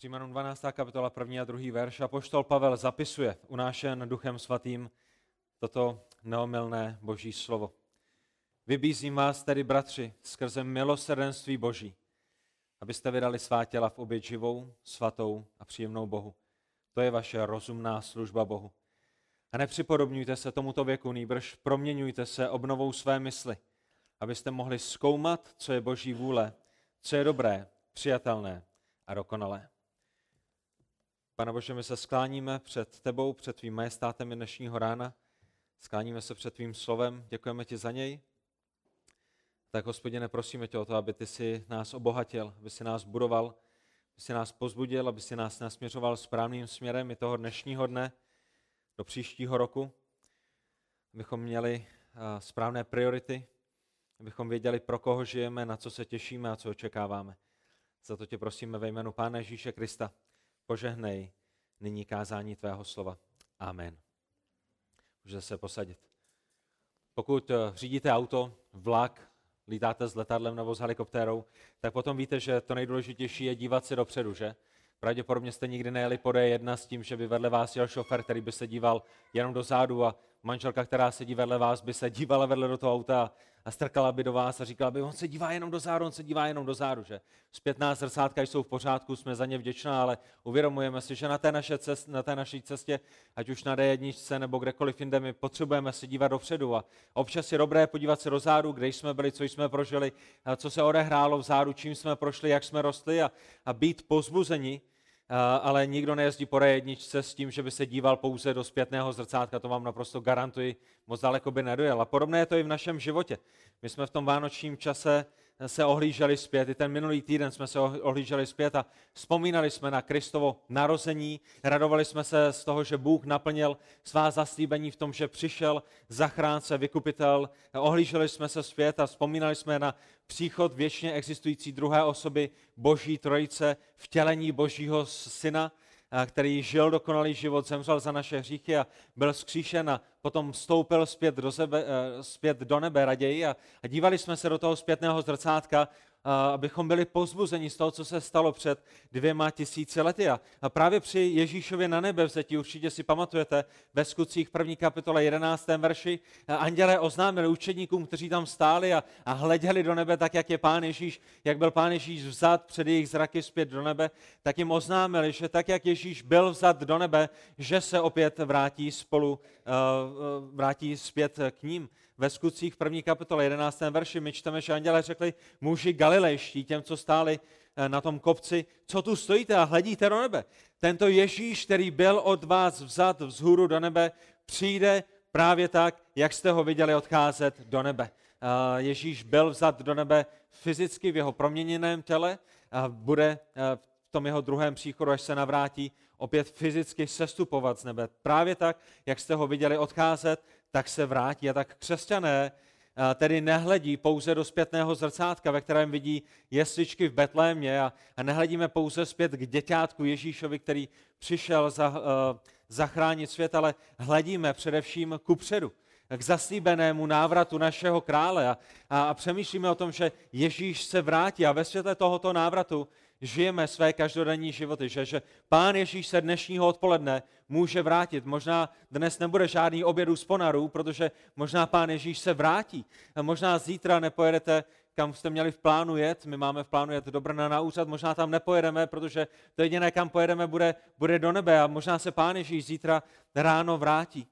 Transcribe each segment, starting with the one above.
Římanům 12. kapitola, první a druhý verš. A poštol Pavel zapisuje, unášen duchem svatým, toto neomylné boží slovo. Vybízím vás tedy, bratři, skrze milosrdenství boží, abyste vydali svá těla v oběť živou, svatou a příjemnou Bohu. To je vaše rozumná služba Bohu. A nepřipodobňujte se tomuto věku, nýbrž proměňujte se obnovou své mysli, abyste mohli zkoumat, co je boží vůle, co je dobré, přijatelné a dokonalé. Pane Bože, my se skláníme před tebou, před tvým majestátem dnešního rána. Skláníme se před tvým slovem, děkujeme ti za něj. Tak, hospodine, prosíme tě o to, aby ty si nás obohatil, aby si nás budoval, aby si nás pozbudil, aby si nás nasměřoval správným směrem i toho dnešního dne do příštího roku, abychom měli správné priority, abychom věděli, pro koho žijeme, na co se těšíme a co očekáváme. Za to tě prosíme ve jménu Pána Ježíše Krista požehnej nyní kázání tvého slova. Amen. Můžete se posadit. Pokud eh, řídíte auto, vlak, lítáte s letadlem nebo s helikoptérou, tak potom víte, že to nejdůležitější je dívat se dopředu, že? Pravděpodobně jste nikdy nejeli po D1 s tím, že by vedle vás jel šofer, který by se díval jenom do zádu a manželka, která sedí vedle vás, by se dívala vedle do toho auta a strkala by do vás a říkala by, on se dívá jenom do záru, on se dívá jenom do záru, že? Zpětná zrcátka jsou v pořádku, jsme za ně vděčná, ale uvědomujeme si, že na té, naše cest, na té naší cestě, ať už na D1 nebo kdekoliv jinde, my potřebujeme se dívat dopředu a občas je dobré podívat se do záru, kde jsme byli, co jsme prožili, co se odehrálo v záru, čím jsme prošli, jak jsme rostli a, a být pozbuzeni, ale nikdo nejezdí po jedničce s tím, že by se díval pouze do zpětného zrcátka, to vám naprosto garantuji, moc daleko by nedojel. A podobné je to i v našem životě. My jsme v tom vánočním čase se ohlíželi zpět. I ten minulý týden jsme se ohlíželi zpět a vzpomínali jsme na Kristovo narození. Radovali jsme se z toho, že Bůh naplnil svá zaslíbení v tom, že přišel zachránce, vykupitel. Ohlíželi jsme se zpět a vzpomínali jsme na příchod věčně existující druhé osoby Boží trojice, vtělení Božího syna, který žil dokonalý život, zemřel za naše hříchy a byl zkříšen a potom vstoupil zpět do, sebe, eh, zpět do nebe raději. A, a dívali jsme se do toho zpětného zrcátka abychom byli pozbuzeni z toho, co se stalo před dvěma tisíci lety. A právě při Ježíšově na nebe vzetí, určitě si pamatujete, ve skutcích první kapitole 11. verši, andělé oznámili učedníkům, kteří tam stáli a, a hleděli do nebe, tak jak je pán Ježíš, jak byl pán Ježíš vzat před jejich zraky zpět do nebe, tak jim oznámili, že tak, jak Ježíš byl vzat do nebe, že se opět vrátí spolu, vrátí zpět k ním ve skutcích v první kapitole 11. verši my čteme, že anděle řekli muži galilejští, těm, co stáli eh, na tom kopci, co tu stojíte a hledíte do nebe. Tento Ježíš, který byl od vás vzat vzhůru do nebe, přijde právě tak, jak jste ho viděli odcházet do nebe. Eh, Ježíš byl vzat do nebe fyzicky v jeho proměněném těle a bude eh, v tom jeho druhém příchodu, až se navrátí, opět fyzicky sestupovat z nebe. Právě tak, jak jste ho viděli odcházet, tak se vrátí. A tak křesťané eh, tedy nehledí pouze do zpětného zrcátka, ve kterém vidí jesličky v Betlémě a, a nehledíme pouze zpět k děťátku Ježíšovi, který přišel za, uh, zachránit svět, ale hledíme především kupředu k zaslíbenému návratu našeho krále a, a, a přemýšlíme o tom, že Ježíš se vrátí a ve světle tohoto návratu žijeme své každodenní životy, že, že Pán Ježíš se dnešního odpoledne může vrátit. Možná dnes nebude žádný oběd z ponarů, protože možná Pán Ježíš se vrátí. A možná zítra nepojedete kam jste měli v plánu jet, my máme v plánu jet do Brna na úřad, možná tam nepojedeme, protože to jediné, kam pojedeme, bude, bude do nebe a možná se Pán Ježíš zítra ráno vrátí.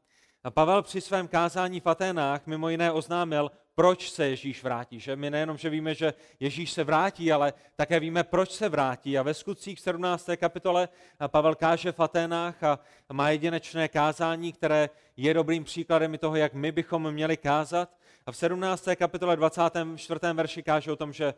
A Pavel při svém kázání v Aténách mimo jiné oznámil, proč se Ježíš vrátí. Že my nejenom, že víme, že Ježíš se vrátí, ale také víme, proč se vrátí. A ve skutcích 17. kapitole Pavel káže v Aténách a má jedinečné kázání, které je dobrým příkladem i toho, jak my bychom měli kázat. A v 17. kapitole 24. verši káže o tom, že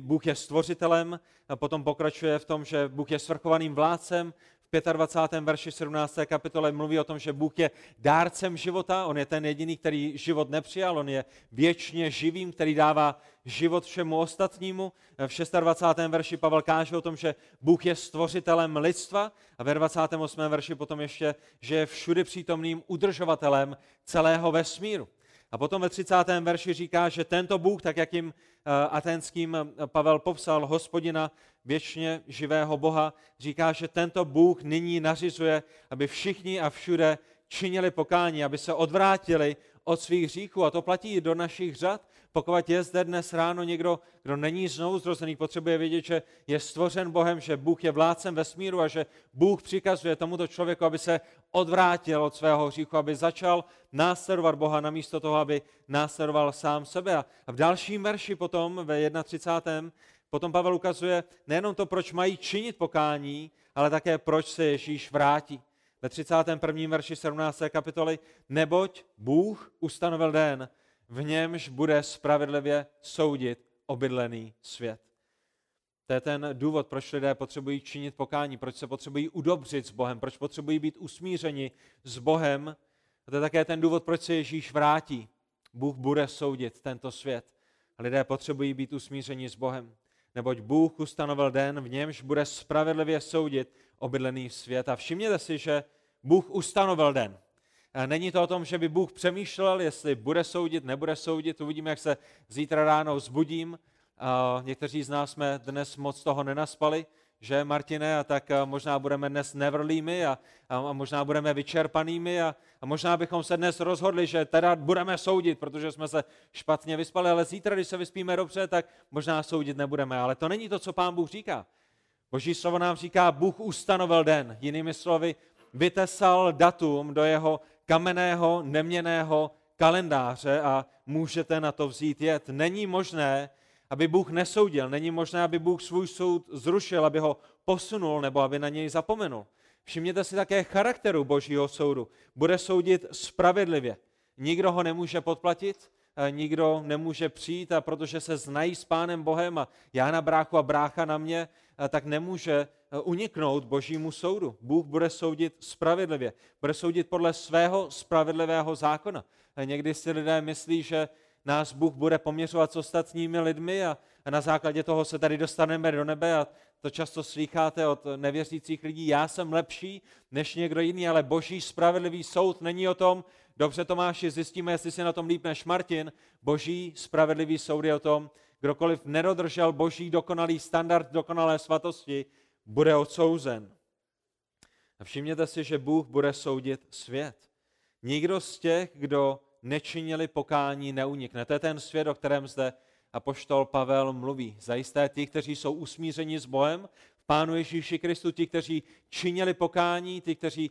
Bůh je stvořitelem, a potom pokračuje v tom, že Bůh je svrchovaným vládcem, 25. verši 17. kapitole mluví o tom, že Bůh je dárcem života, on je ten jediný, který život nepřijal, on je věčně živým, který dává život všemu ostatnímu. V 26. verši Pavel káže o tom, že Bůh je stvořitelem lidstva a ve 28. verši potom ještě, že je všudy přítomným udržovatelem celého vesmíru. A potom ve 30. verši říká, že tento Bůh, tak jak jim eh, atenským eh, Pavel popsal, hospodina věčně živého Boha, říká, že tento Bůh nyní nařizuje, aby všichni a všude činili pokání, aby se odvrátili od svých hříchů. A to platí do našich řad. Pokud je zde dnes ráno někdo, kdo není znovu zrozený, potřebuje vědět, že je stvořen Bohem, že Bůh je vládcem vesmíru a že Bůh přikazuje tomuto člověku, aby se odvrátil od svého hříchu, aby začal následovat Boha namísto toho, aby následoval sám sebe. A v dalším verši potom, ve 31. potom Pavel ukazuje nejenom to, proč mají činit pokání, ale také proč se Ježíš vrátí. Ve 31. verši 17. kapitoly, neboť Bůh ustanovil den, v němž bude spravedlivě soudit obydlený svět. To je ten důvod, proč lidé potřebují činit pokání, proč se potřebují udobřit s Bohem, proč potřebují být usmířeni s Bohem. A to je také ten důvod, proč se Ježíš vrátí. Bůh bude soudit tento svět. A lidé potřebují být usmířeni s Bohem. Neboť Bůh ustanovil den, v němž bude spravedlivě soudit obydlený svět. A všimněte si, že Bůh ustanovil den. Není to o tom, že by Bůh přemýšlel, jestli bude soudit, nebude soudit. Uvidíme, jak se zítra ráno vzbudím. Někteří z nás jsme dnes moc toho nenaspali, že Martine, a tak možná budeme dnes nevrlými a, a možná budeme vyčerpanými a, a možná bychom se dnes rozhodli, že teda budeme soudit, protože jsme se špatně vyspali, ale zítra, když se vyspíme dobře, tak možná soudit nebudeme. Ale to není to, co pán Bůh říká. Boží slovo nám říká, Bůh ustanovil den. Jinými slovy, vytesal datum do jeho kamenného, neměného kalendáře a můžete na to vzít jet. Není možné, aby Bůh nesoudil, není možné, aby Bůh svůj soud zrušil, aby ho posunul nebo aby na něj zapomenul. Všimněte si také charakteru Božího soudu. Bude soudit spravedlivě. Nikdo ho nemůže podplatit, eh, nikdo nemůže přijít a protože se znají s Pánem Bohem a já na bráchu a brácha na mě, eh, tak nemůže uniknout božímu soudu. Bůh bude soudit spravedlivě. Bude soudit podle svého spravedlivého zákona. A někdy si lidé myslí, že nás Bůh bude poměřovat s ostatními lidmi a, na základě toho se tady dostaneme do nebe a to často slycháte od nevěřících lidí, já jsem lepší než někdo jiný, ale boží spravedlivý soud není o tom, dobře Tomáši, zjistíme, jestli si na tom líp než Martin, boží spravedlivý soud je o tom, kdokoliv nedodržel boží dokonalý standard dokonalé svatosti, bude odsouzen. A všimněte si, že Bůh bude soudit svět. Nikdo z těch, kdo nečinili pokání, neunikne. To je ten svět, o kterém zde apoštol Pavel mluví. Zajisté ti, kteří jsou usmířeni s Bohem, v Pánu Ježíši Kristu, ti, kteří činili pokání, ti, kteří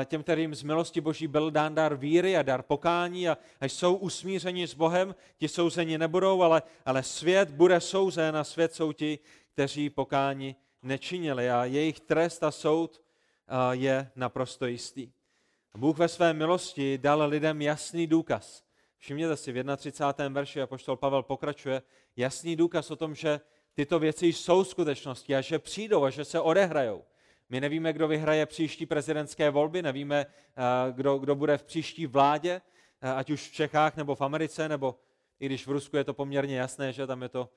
eh, těm, kterým z milosti Boží byl dán dar víry a dar pokání a, a jsou usmířeni s Bohem, ti souzeni nebudou, ale, ale svět bude souzen a svět jsou ti, kteří pokání nečinili a jejich trest a soud je naprosto jistý. Bůh ve své milosti dal lidem jasný důkaz. Všimněte si, v 31. verši apoštol Pavel pokračuje, jasný důkaz o tom, že tyto věci jsou skutečnosti a že přijdou a že se odehrajou. My nevíme, kdo vyhraje příští prezidentské volby, nevíme, kdo, kdo bude v příští vládě, ať už v Čechách nebo v Americe, nebo i když v Rusku je to poměrně jasné, že tam je to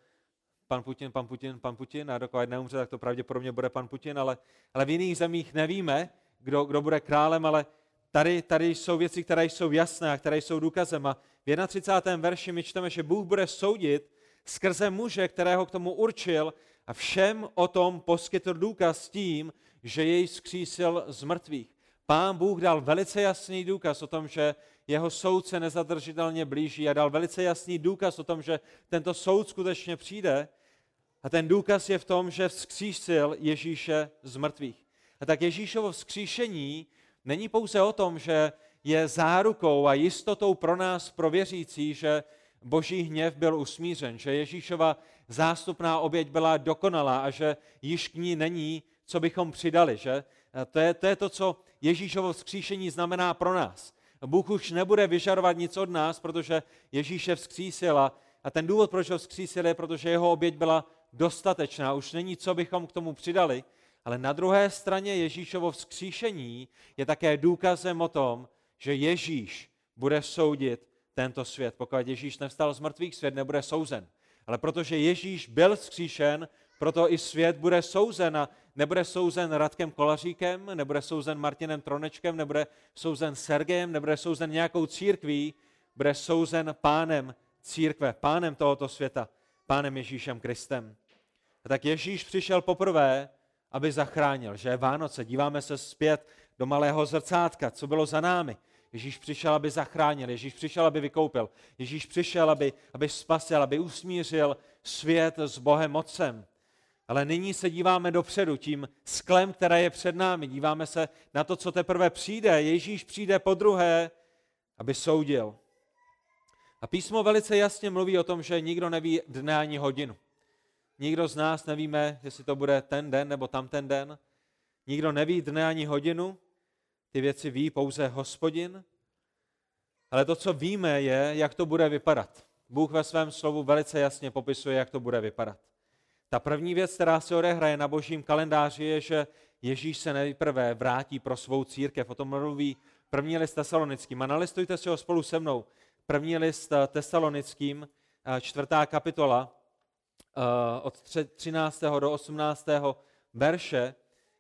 pan Putin, pan Putin, pan Putin a dokud neumře, tak to pravděpodobně bude pan Putin, ale, ale v jiných zemích nevíme, kdo, kdo bude králem, ale tady, tady jsou věci, které jsou jasné a které jsou důkazem. A v 31. verši my čteme, že Bůh bude soudit skrze muže, kterého k tomu určil a všem o tom poskytl důkaz tím, že jej zkřísil z mrtvých. Pán Bůh dal velice jasný důkaz o tom, že jeho soud se nezadržitelně blíží a dal velice jasný důkaz o tom, že tento soud skutečně přijde. A ten důkaz je v tom, že vzkřísil Ježíše z mrtvých. A tak Ježíšovo vzkříšení není pouze o tom, že je zárukou a jistotou pro nás, pro věřící, že boží hněv byl usmířen, že Ježíšova zástupná oběť byla dokonalá a že již k ní není, co bychom přidali. Že? To, je, to je to, co Ježíšovo vzkříšení znamená pro nás. Bůh už nebude vyžarovat nic od nás, protože Ježíš je vzkřísil a, a ten důvod, proč ho vzkřísil, je, protože jeho oběť byla dostatečná. Už není, co bychom k tomu přidali. Ale na druhé straně Ježíšovo vzkříšení je také důkazem o tom, že Ježíš bude soudit tento svět. Pokud Ježíš nevstal z mrtvých, svět nebude souzen. Ale protože Ježíš byl vzkříšen, proto i svět bude souzen a nebude souzen Radkem Kolaříkem, nebude souzen Martinem Tronečkem, nebude souzen Sergejem, nebude souzen nějakou církví, bude souzen pánem církve, pánem tohoto světa, pánem Ježíšem Kristem. A tak Ježíš přišel poprvé, aby zachránil, že je Vánoce. Díváme se zpět do malého zrcátka, co bylo za námi. Ježíš přišel, aby zachránil, Ježíš přišel, aby vykoupil, Ježíš přišel, aby, aby spasil, aby usmířil svět s Bohem Mocem. Ale nyní se díváme dopředu tím sklem, které je před námi. Díváme se na to, co teprve přijde. Ježíš přijde po druhé, aby soudil. A písmo velice jasně mluví o tom, že nikdo neví dne ani hodinu. Nikdo z nás nevíme, jestli to bude ten den nebo tam ten den. Nikdo neví dne ani hodinu. Ty věci ví pouze hospodin. Ale to, co víme, je, jak to bude vypadat. Bůh ve svém slovu velice jasně popisuje, jak to bude vypadat. Ta první věc, která se odehraje na božím kalendáři, je, že Ježíš se nejprve vrátí pro svou církev. O tom mluví první list tesalonickým. A nalistujte si ho spolu se mnou. První list tesalonickým, čtvrtá kapitola, od 13. do 18. verše,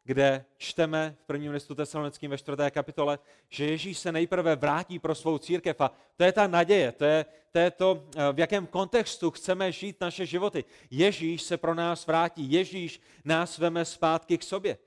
kde čteme v prvním listu tesalonickým ve čtvrté kapitole, že Ježíš se nejprve vrátí pro svou církev a to je ta naděje, to je, to je to, v jakém kontextu chceme žít naše životy. Ježíš se pro nás vrátí, Ježíš nás veme zpátky k sobě.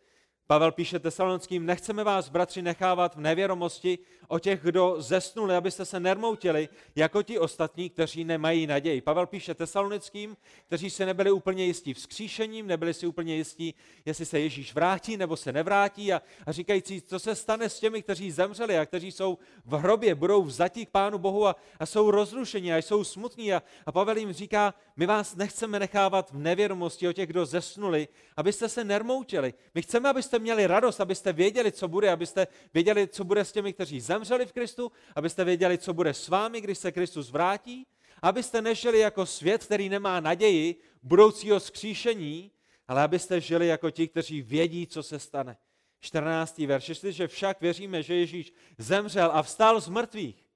Pavel píše tesalonickým, nechceme vás, bratři, nechávat v nevěromosti o těch, kdo zesnuli, abyste se nermoutili, jako ti ostatní, kteří nemají naději. Pavel píše tesalonickým, kteří se nebyli úplně jistí vzkříšením, nebyli si úplně jistí, jestli se Ježíš vrátí nebo se nevrátí a, a říkající, co se stane s těmi, kteří zemřeli a kteří jsou v hrobě, budou vzatí k Pánu Bohu a, a jsou rozrušeni a jsou smutní. A, a Pavel jim říká, my vás nechceme nechávat v nevědomosti o těch, kdo zesnuli, abyste se nermoutili. My chceme, abyste měli radost, abyste věděli, co bude, abyste věděli, co bude s těmi, kteří zemřeli v Kristu, abyste věděli, co bude s vámi, když se Kristus vrátí, abyste nežili jako svět, který nemá naději budoucího skříšení, ale abyste žili jako ti, kteří vědí, co se stane. 14. verš. Jestliže však věříme, že Ježíš zemřel a vstal z mrtvých,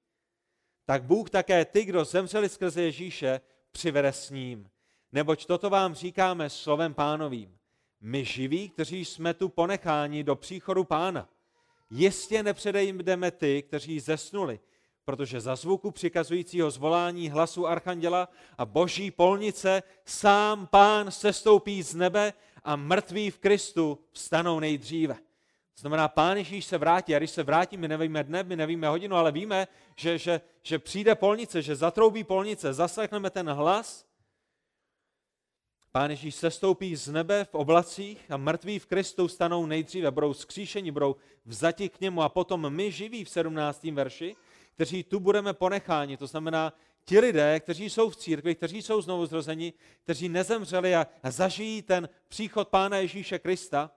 tak Bůh také ty, kdo zemřeli skrze Ježíše, přivede s ním. Neboť toto vám říkáme slovem pánovým. My živí, kteří jsme tu ponecháni do příchodu pána. Jistě nepředejdeme ty, kteří zesnuli, protože za zvuku přikazujícího zvolání hlasu archanděla a boží polnice sám pán sestoupí z nebe a mrtví v Kristu vstanou nejdříve. To znamená, pán Ježíš se vrátí a když se vrátí, my nevíme dne, my nevíme hodinu, ale víme, že, že, že přijde polnice, že zatroubí polnice, zaslechneme ten hlas Pán Ježíš sestoupí z nebe v oblacích a mrtví v Kristu stanou nejdříve, budou skříšeni, budou vzati k němu a potom my živí v 17. verši, kteří tu budeme ponecháni. To znamená, ti lidé, kteří jsou v církvi, kteří jsou znovu zrozeni, kteří nezemřeli a, a zažijí ten příchod Pána Ježíše Krista,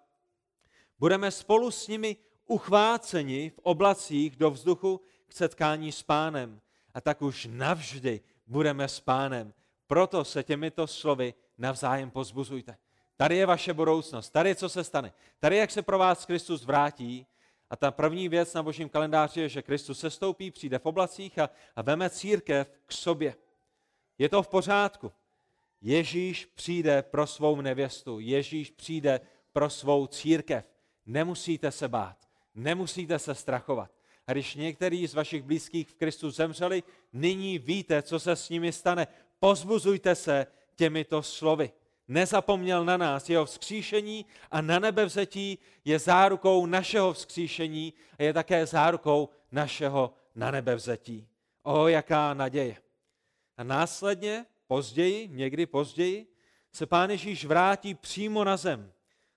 budeme spolu s nimi uchváceni v oblacích do vzduchu k setkání s Pánem. A tak už navždy budeme s Pánem. Proto se těmito slovy navzájem pozbuzujte. Tady je vaše budoucnost, tady je, co se stane. Tady, jak se pro vás Kristus vrátí. A ta první věc na božím kalendáři je, že Kristus se stoupí, přijde v oblacích a, a veme církev k sobě. Je to v pořádku. Ježíš přijde pro svou nevěstu, Ježíš přijde pro svou církev. Nemusíte se bát, nemusíte se strachovat. A když některý z vašich blízkých v Kristu zemřeli, nyní víte, co se s nimi stane. Pozbuzujte se, těmito slovy. Nezapomněl na nás, jeho vzkříšení a na nebevzetí je zárukou našeho vzkříšení a je také zárukou našeho na nebevzetí. O, jaká naděje. A následně, později, někdy později, se Pán Ježíš vrátí přímo na zem,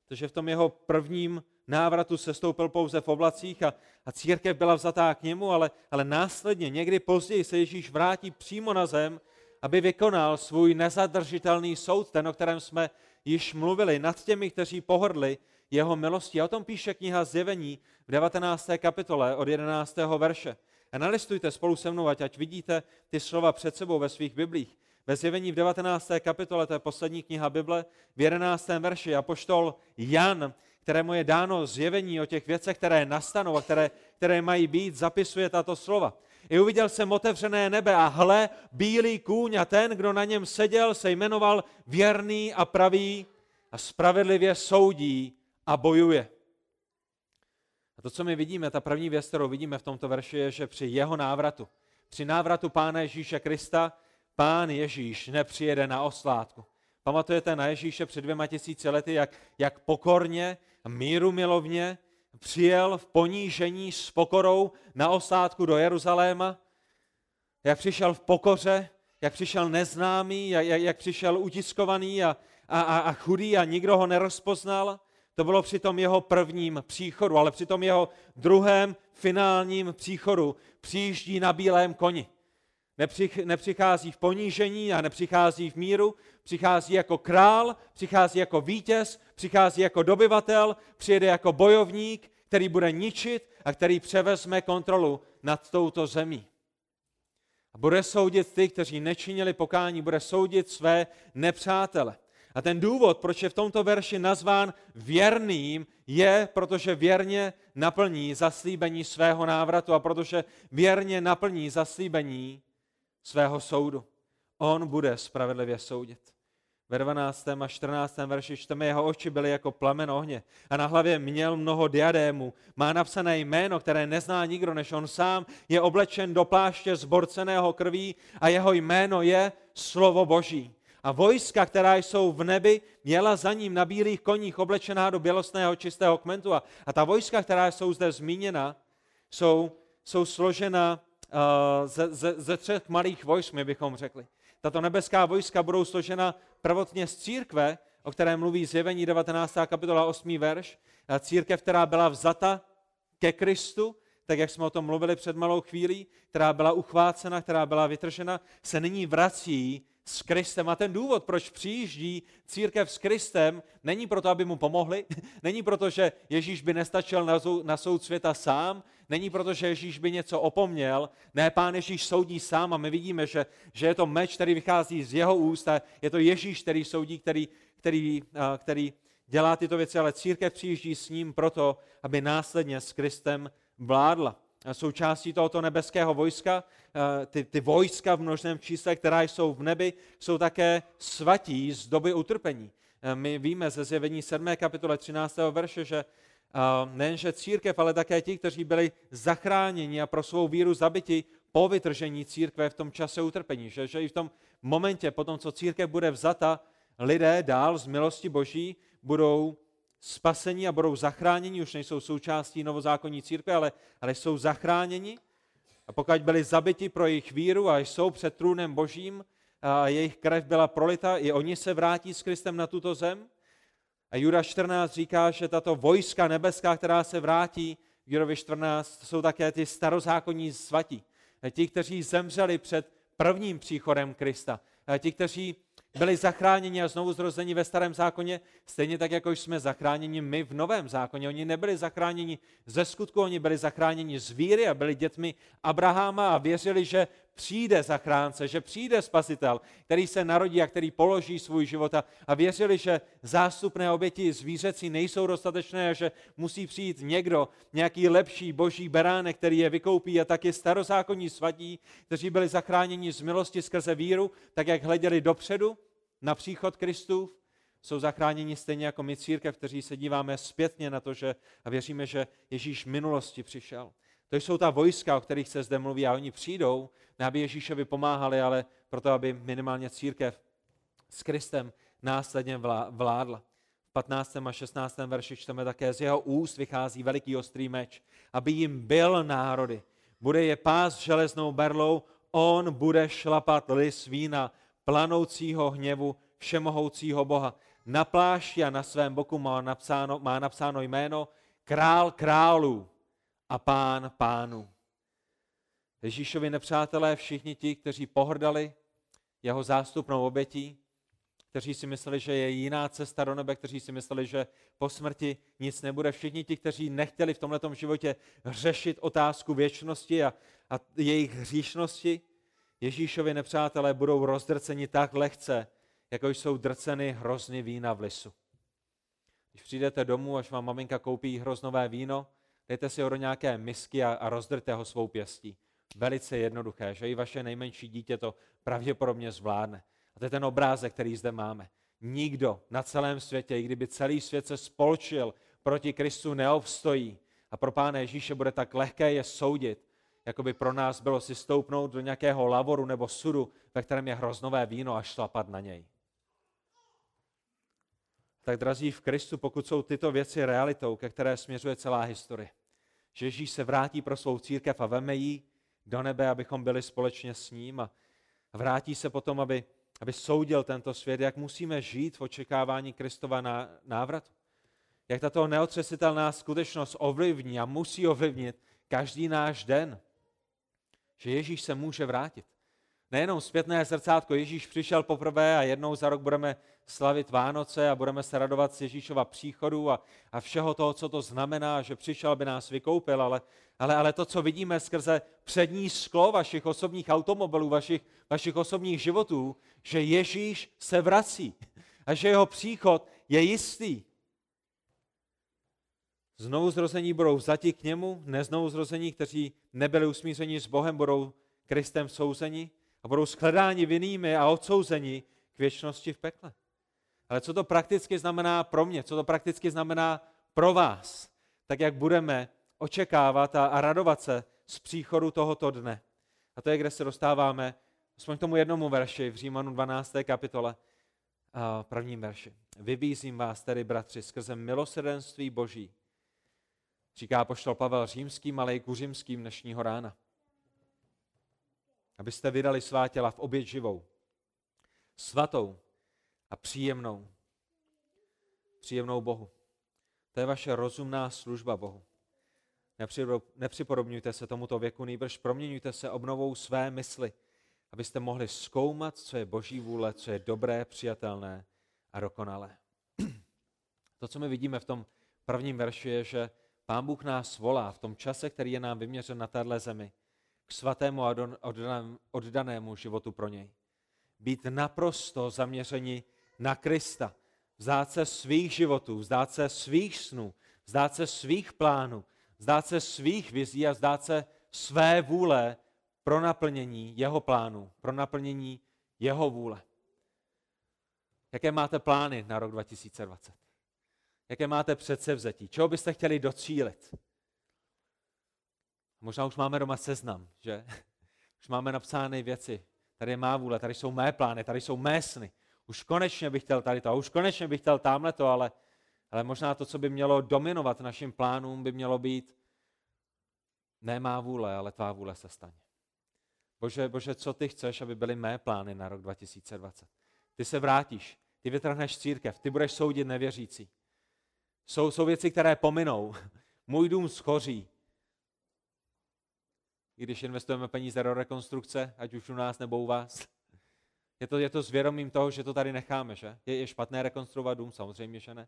protože v tom jeho prvním návratu se stoupil pouze v oblacích a, a církev byla vzatá k němu, ale, ale následně, někdy později se Ježíš vrátí přímo na zem aby vykonal svůj nezadržitelný soud, ten, o kterém jsme již mluvili, nad těmi, kteří pohrdli jeho milostí. A o tom píše kniha Zjevení v 19. kapitole od 11. verše. A nalistujte spolu se mnou, ať, ať vidíte ty slova před sebou ve svých biblích. Ve zjevení v 19. kapitole, to je poslední kniha Bible, v 11. verši apoštol Jan, kterému je dáno zjevení o těch věcech, které nastanou a které, které mají být, zapisuje tato slova. I uviděl jsem otevřené nebe a hle, bílý kůň a ten, kdo na něm seděl, se jmenoval věrný a pravý a spravedlivě soudí a bojuje. A to, co my vidíme, ta první věc, kterou vidíme v tomto verši, je, že při jeho návratu, při návratu Pána Ježíše Krista, Pán Ježíš nepřijede na oslátku. Pamatujete na Ježíše před dvěma tisíci lety, jak, jak pokorně míru milovně přijel v ponížení s pokorou na oslátku do Jeruzaléma, jak přišel v pokoře, jak přišel neznámý, jak, jak, jak přišel utiskovaný a, a, a, a chudý a nikdo ho nerozpoznal. To bylo při tom jeho prvním příchodu, ale při tom jeho druhém finálním příchodu přijíždí na bílém koni. Nepřichází v ponížení a nepřichází v míru, přichází jako král, přichází jako vítěz, přichází jako dobyvatel, přijede jako bojovník, který bude ničit a který převezme kontrolu nad touto zemí. A bude soudit ty, kteří nečinili pokání, bude soudit své nepřátele. A ten důvod, proč je v tomto verši nazván věrným, je, protože věrně naplní zaslíbení svého návratu a protože věrně naplní zaslíbení svého soudu. On bude spravedlivě soudit. Ve 12. a 14. verši čteme, jeho oči byly jako plamen ohně a na hlavě měl mnoho diadémů. Má napsané jméno, které nezná nikdo než on sám, je oblečen do pláště zborceného krví a jeho jméno je slovo Boží. A vojska, která jsou v nebi, měla za ním na bílých koních oblečená do bělostného čistého kmentu. A, ta vojska, která jsou zde zmíněna, jsou, jsou složena ze, ze, ze třech malých vojsk, my bychom řekli. Tato nebeská vojska budou složena prvotně z církve, o které mluví zjevení 19. kapitola 8. verš. Církev, která byla vzata ke Kristu, tak jak jsme o tom mluvili před malou chvílí, která byla uchvácena, která byla vytržena, se nyní vrací s Kristem. A ten důvod, proč přijíždí církev s Kristem, není proto, aby mu pomohli, není proto, že Ježíš by nestačil na soud světa sám, není proto, že Ježíš by něco opomněl. Ne, pán Ježíš soudí sám a my vidíme, že, že je to meč, který vychází z jeho úst a je to Ježíš, který soudí, který, který, který dělá tyto věci, ale církev přijíždí s ním proto, aby následně s Kristem vládla součástí tohoto nebeského vojska. Ty, ty vojska v množném čísle, která jsou v nebi, jsou také svatí z doby utrpení. My víme ze zjevení 7. kapitole 13. verše, že nejenže církev, ale také ti, kteří byli zachráněni a pro svou víru zabiti po vytržení církve v tom čase utrpení. Že, že i v tom momentě, po tom, co církev bude vzata, lidé dál z milosti Boží budou spasení a budou zachráněni, už nejsou součástí novozákonní církve, ale, ale jsou zachráněni. A pokud byli zabiti pro jejich víru a jsou před trůnem božím, a jejich krev byla prolita, i oni se vrátí s Kristem na tuto zem. A Juda 14 říká, že tato vojska nebeská, která se vrátí, Judovi 14, jsou také ty starozákonní svatí. Ti, kteří zemřeli před prvním příchodem Krista. Ti, kteří byli zachráněni a znovu zrození ve starém zákoně, stejně tak, jako jsme zachráněni my v novém zákoně. Oni nebyli zachráněni ze skutku, oni byli zachráněni z víry a byli dětmi Abraháma a věřili, že přijde zachránce, že přijde spasitel, který se narodí a který položí svůj život a věřili, že zástupné oběti zvířecí nejsou dostatečné a že musí přijít někdo, nějaký lepší boží beránek, který je vykoupí a taky starozákonní svatí, kteří byli zachráněni z milosti skrze víru, tak jak hleděli dopředu na příchod Kristův, jsou zachráněni stejně jako my církev, kteří se díváme zpětně na to, že a věříme, že Ježíš v minulosti přišel. To jsou ta vojska, o kterých se zde mluví a oni přijdou, ne aby Ježíšovi pomáhali, ale proto, aby minimálně církev s Kristem následně vládla. V 15. a 16. verši čteme také, z jeho úst vychází veliký ostrý meč, aby jim byl národy. Bude je pás železnou berlou, on bude šlapat lis vína, planoucího hněvu všemohoucího Boha. Na plášti a na svém boku má napsáno, má napsáno jméno král králů a pán pánu. Ježíšovi nepřátelé, všichni ti, kteří pohrdali jeho zástupnou obětí, kteří si mysleli, že je jiná cesta do nebe, kteří si mysleli, že po smrti nic nebude. Všichni ti, kteří nechtěli v tomto životě řešit otázku věčnosti a, a jejich hříšnosti, Ježíšovi nepřátelé budou rozdrceni tak lehce, jako jsou drceny hrozny vína v lisu. Když přijdete domů, až vám maminka koupí hroznové víno, dejte si ho do nějaké misky a, a rozdrte ho svou pěstí. Velice jednoduché, že i vaše nejmenší dítě to pravděpodobně zvládne. A to je ten obrázek, který zde máme. Nikdo na celém světě, i kdyby celý svět se spolčil proti Kristu, neobstojí. A pro Pána Ježíše bude tak lehké je soudit, jako by pro nás bylo si stoupnout do nějakého lavoru nebo sudu, ve kterém je hroznové víno a šlapat na něj. Tak drazí v Kristu, pokud jsou tyto věci realitou, ke které směřuje celá historie, že Ježíš se vrátí pro svou církev a veme ji do nebe, abychom byli společně s ním a vrátí se potom, aby, aby soudil tento svět, jak musíme žít v očekávání Kristova návratu. Jak tato neotřesitelná skutečnost ovlivní a musí ovlivnit každý náš den. Že Ježíš se může vrátit. Nejenom zpětné zrcátko, Ježíš přišel poprvé a jednou za rok budeme slavit Vánoce a budeme se radovat z Ježíšova příchodu a, a všeho toho, co to znamená, že přišel, aby nás vykoupil, ale, ale, ale to, co vidíme skrze přední sklo vašich osobních automobilů, vašich, vašich osobních životů, že Ježíš se vrací a že jeho příchod je jistý. Znovu zrození budou vzati k němu, neznovu zrození, kteří nebyli usmířeni s Bohem, budou Kristem souzeni budou shledáni vinnými a odsouzeni k věčnosti v pekle. Ale co to prakticky znamená pro mě, co to prakticky znamená pro vás, tak jak budeme očekávat a, a radovat se z příchodu tohoto dne. A to je, kde se dostáváme aspoň k tomu jednomu verši v Římanu 12. kapitole, a prvním verši. Vybízím vás tedy, bratři, skrze milosrdenství Boží, říká poštol Pavel římským, ale i kuřimským dnešního rána. Abyste vydali svá těla v oběť živou, svatou a příjemnou. Příjemnou Bohu. To je vaše rozumná služba Bohu. Nepřipodobňujte se tomuto věku, nejbrž proměňujte se obnovou své mysli, abyste mohli zkoumat, co je boží vůle, co je dobré, přijatelné a dokonalé. To, co my vidíme v tom prvním verši, je, že Pán Bůh nás volá v tom čase, který je nám vyměřen na téhle zemi, k svatému a oddanému životu pro něj. Být naprosto zaměřeni na Krista. Vzdát se svých životů, vzdát se svých snů, vzdát se svých plánů, vzdát se svých vizí a vzdát se své vůle pro naplnění jeho plánu, pro naplnění jeho vůle. Jaké máte plány na rok 2020? Jaké máte předsevzetí? Čeho byste chtěli docílit? Možná už máme doma seznam, že? Už máme napsány věci. Tady je má vůle, tady jsou mé plány, tady jsou mé sny. Už konečně bych chtěl tady to, a už konečně bych chtěl tamhle to, ale, ale možná to, co by mělo dominovat našim plánům, by mělo být ne má vůle, ale tvá vůle se stane. Bože, bože, co ty chceš, aby byly mé plány na rok 2020? Ty se vrátíš, ty vytrhneš církev, ty budeš soudit nevěřící. Jsou, jsou věci, které pominou. Můj dům schoří. I když investujeme peníze do rekonstrukce, ať už u nás nebo u vás. Je to, je to s vědomím toho, že to tady necháme, že? Je, je špatné rekonstruovat dům? Samozřejmě, že ne.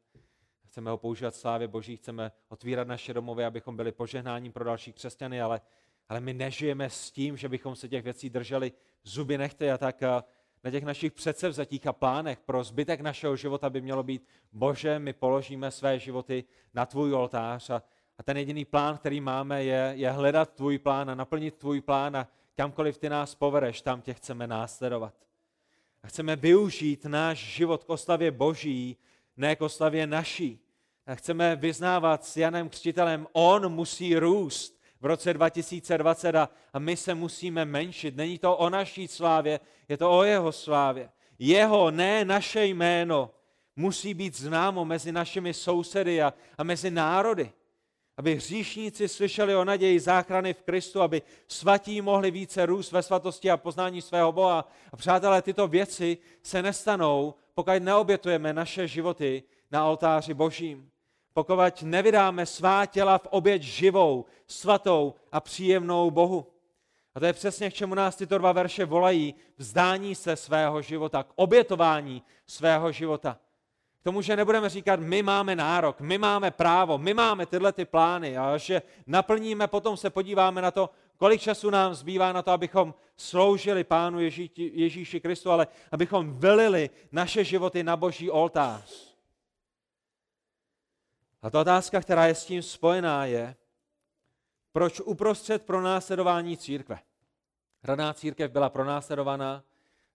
Chceme ho používat slávě Boží, chceme otvírat naše domovy, abychom byli požehnáním pro další křesťany, ale, ale my nežijeme s tím, že bychom se těch věcí drželi zuby nechty a tak eh, na těch našich předsevzetích a plánech pro zbytek našeho života by mělo být, bože, my položíme své životy na tvůj oltář a, a ten jediný plán, který máme, je, je hledat tvůj plán a naplnit tvůj plán a kamkoliv ty nás povedeš, tam tě chceme následovat. A chceme využít náš život k oslavě Boží, ne k oslavě naší. A chceme vyznávat s Janem Křtitelem, on musí růst v roce 2020 a, a my se musíme menšit. Není to o naší slávě, je to o jeho slávě. Jeho, ne naše jméno, musí být známo mezi našimi sousedy a, a mezi národy. Aby hříšníci slyšeli o naději záchrany v Kristu, aby svatí mohli více růst ve svatosti a poznání svého Boha. A přátelé, tyto věci se nestanou, pokud neobětujeme naše životy na oltáři Božím. Pokud nevydáme svá těla v oběť živou, svatou a příjemnou Bohu. A to je přesně k čemu nás tyto dva verše volají. Vzdání se svého života, k obětování svého života. K tomu, že nebudeme říkat, my máme nárok, my máme právo, my máme tyhle ty plány a že naplníme, potom se podíváme na to, kolik času nám zbývá na to, abychom sloužili Pánu Ježí, Ježíši Kristu, ale abychom vylili naše životy na boží oltář. A ta otázka, která je s tím spojená, je, proč uprostřed pronásledování církve? Raná církev byla pronásledovaná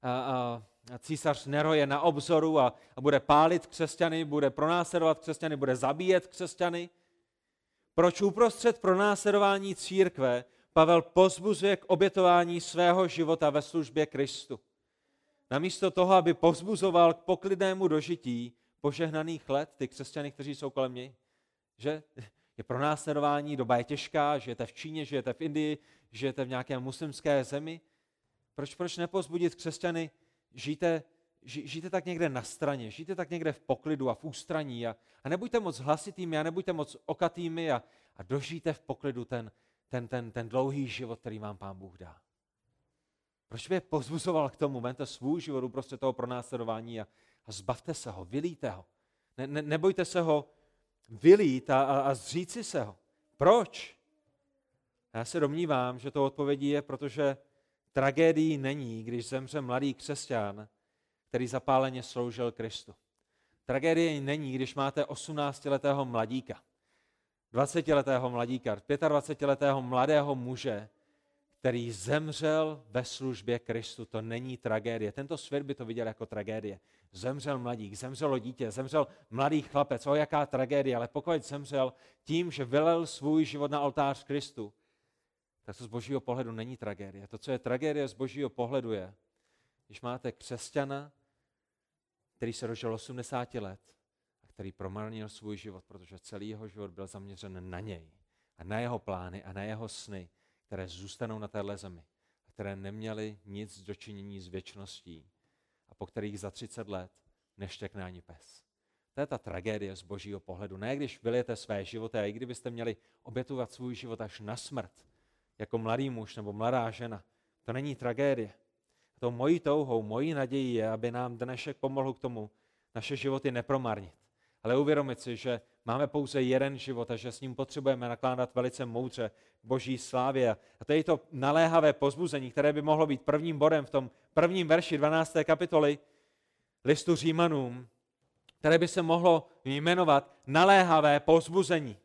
a, a císař Nero je na obzoru a, a bude pálit křesťany, bude pronásledovat křesťany, bude zabíjet křesťany. Proč uprostřed pronásledování církve Pavel pozbuzuje k obětování svého života ve službě Kristu. Namísto toho, aby pozbuzoval k poklidnému dožití požehnaných let, ty křesťany, kteří jsou kolem něj, že je pro následování, doba je těžká, žijete v Číně, žijete v Indii, žijete v nějaké muslimské zemi. Proč, proč nepozbudit křesťany, žijte, ži, žijte tak někde na straně, žijte tak někde v poklidu a v ústraní a, a nebuďte moc hlasitými a nebuďte moc okatými a, a dožijte v poklidu ten, ten, ten, ten dlouhý život, který vám Pán Bůh dá. Proč by je pozbuzoval k tomu? Vente svůj život uprostřed toho pronásledování a, a zbavte se ho, vylíte ho. Ne, ne, nebojte se ho vylít a, a, a zříci se ho. Proč? Já se domnívám, že to odpovědí je, protože tragédií není, když zemře mladý křesťan, který zapáleně sloužil Kristu. Tragédie není, když máte 18-letého mladíka, 20-letého mladíka, 25-letého mladého muže, který zemřel ve službě Kristu. To není tragédie. Tento svět by to viděl jako tragédie. Zemřel mladík, zemřelo dítě, zemřel mladý chlapec. O jaká tragédie, ale pokud zemřel tím, že vylel svůj život na oltář Kristu, tak to z božího pohledu není tragédie. To, co je tragédie z božího pohledu, je, když máte křesťana, který se dožil 80 let a který promarnil svůj život, protože celý jeho život byl zaměřen na něj a na jeho plány a na jeho sny, které zůstanou na téhle zemi a které neměly nic dočinění s věčností a po kterých za 30 let neštěkne ani pes. To je ta tragédie z božího pohledu. Ne když vylijete své životy, a i kdybyste měli obětovat svůj život až na smrt, jako mladý muž nebo mladá žena, to není tragédie. To mojí touhou, mojí nadějí je, aby nám dnešek pomohl k tomu naše životy nepromarnit. Ale uvědomit si, že máme pouze jeden život a že s ním potřebujeme nakládat velice moudře boží slávě. A to je to naléhavé pozbuzení, které by mohlo být prvním bodem v tom prvním verši 12. kapitoly listu Římanům, které by se mohlo jmenovat naléhavé pozbuzení.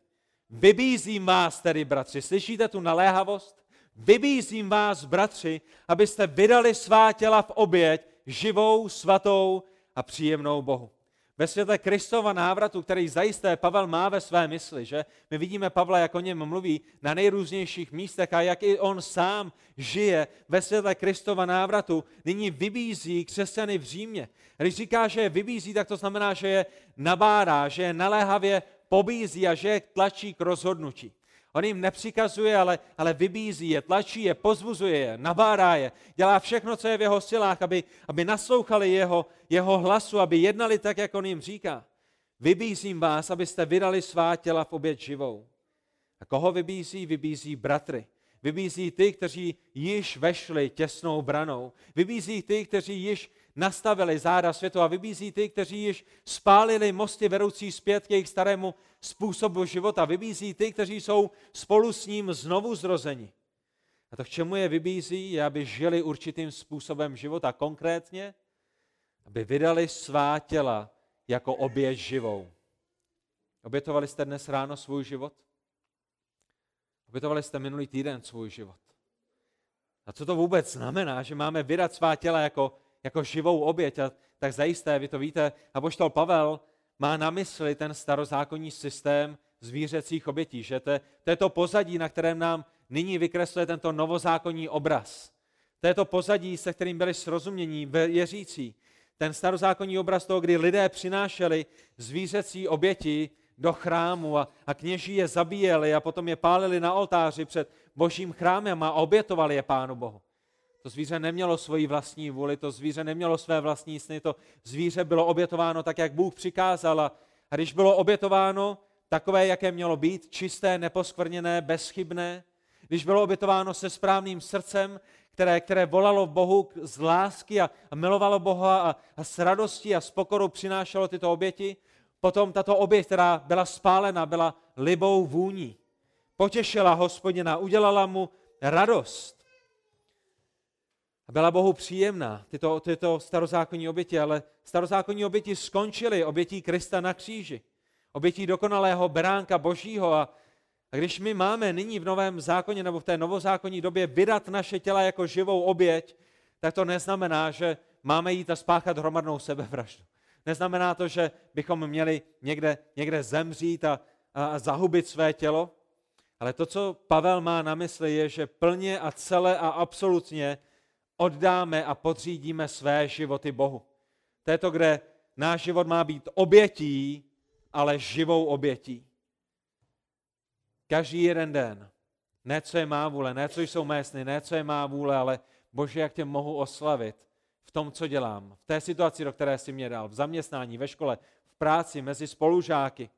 Vybízím vás tedy, bratři, slyšíte tu naléhavost? Vybízím vás, bratři, abyste vydali svá těla v oběť, živou, svatou a příjemnou Bohu ve světle Kristova návratu, který zajisté Pavel má ve své mysli, že my vidíme Pavla, jak o něm mluví na nejrůznějších místech a jak i on sám žije ve světle Kristova návratu, nyní vybízí křesťany v Římě. Když říká, že je vybízí, tak to znamená, že je nabádá, že je naléhavě pobízí a že je tlačí k rozhodnutí. On jim nepřikazuje, ale, ale vybízí je, tlačí je, pozbuzuje je, nabádá je, dělá všechno, co je v jeho silách, aby, aby naslouchali jeho, jeho hlasu, aby jednali tak, jak on jim říká. Vybízím vás, abyste vydali svá těla v oběť živou. A koho vybízí? Vybízí bratry. Vybízí ty, kteří již vešli těsnou branou. Vybízí ty, kteří již nastavili záda světu a vybízí ty, kteří již spálili mosty vedoucí zpět k jejich starému způsobu života. Vybízí ty, kteří jsou spolu s ním znovu zrozeni. A to, k čemu je vybízí, je, aby žili určitým způsobem života. Konkrétně, aby vydali svá těla jako oběť živou. Obětovali jste dnes ráno svůj život? Obětovali jste minulý týden svůj život? A co to vůbec znamená, že máme vydat svá těla jako jako živou oběť. A tak zajisté, vy to víte, a poštol Pavel má na mysli ten starozákonní systém zvířecích obětí, že to je, to je to pozadí, na kterém nám nyní vykresluje tento novozákonní obraz. To je to pozadí, se kterým byli srozumění věřící. Ten starozákonní obraz toho, kdy lidé přinášeli zvířecí oběti do chrámu a, a kněží je zabíjeli a potom je pálili na oltáři před božím chrámem a obětovali je Pánu Bohu. To zvíře nemělo svoji vlastní vůli, to zvíře nemělo své vlastní sny, to zvíře bylo obětováno tak, jak Bůh přikázal. A když bylo obětováno takové, jaké mělo být, čisté, neposkvrněné, bezchybné, když bylo obětováno se správným srdcem, které, které volalo Bohu z lásky a, a milovalo Boha a, a s radostí a s pokorou přinášelo tyto oběti, potom tato oběť, která byla spálena, byla libou vůní. Potěšila hospodina, udělala mu radost byla Bohu příjemná, tyto, tyto starozákonní oběti, ale starozákonní oběti skončily obětí Krista na kříži, obětí dokonalého beránka božího a, a když my máme nyní v novém zákoně nebo v té novozákonní době vydat naše těla jako živou oběť, tak to neznamená, že máme jít a spáchat hromadnou sebevraždu. Neznamená to, že bychom měli někde, někde zemřít a, a, a zahubit své tělo, Ale to, co Pavel má na mysli, je, že plně a celé a absolutně oddáme a podřídíme své životy Bohu. To je to, kde náš život má být obětí, ale živou obětí. Každý jeden den. Ne, co je má vůle, ne, co jsou mé sny, ne, co je má vůle, ale Bože, jak tě mohu oslavit v tom, co dělám, v té situaci, do které jsi mě dal, v zaměstnání, ve škole, v práci, mezi spolužáky,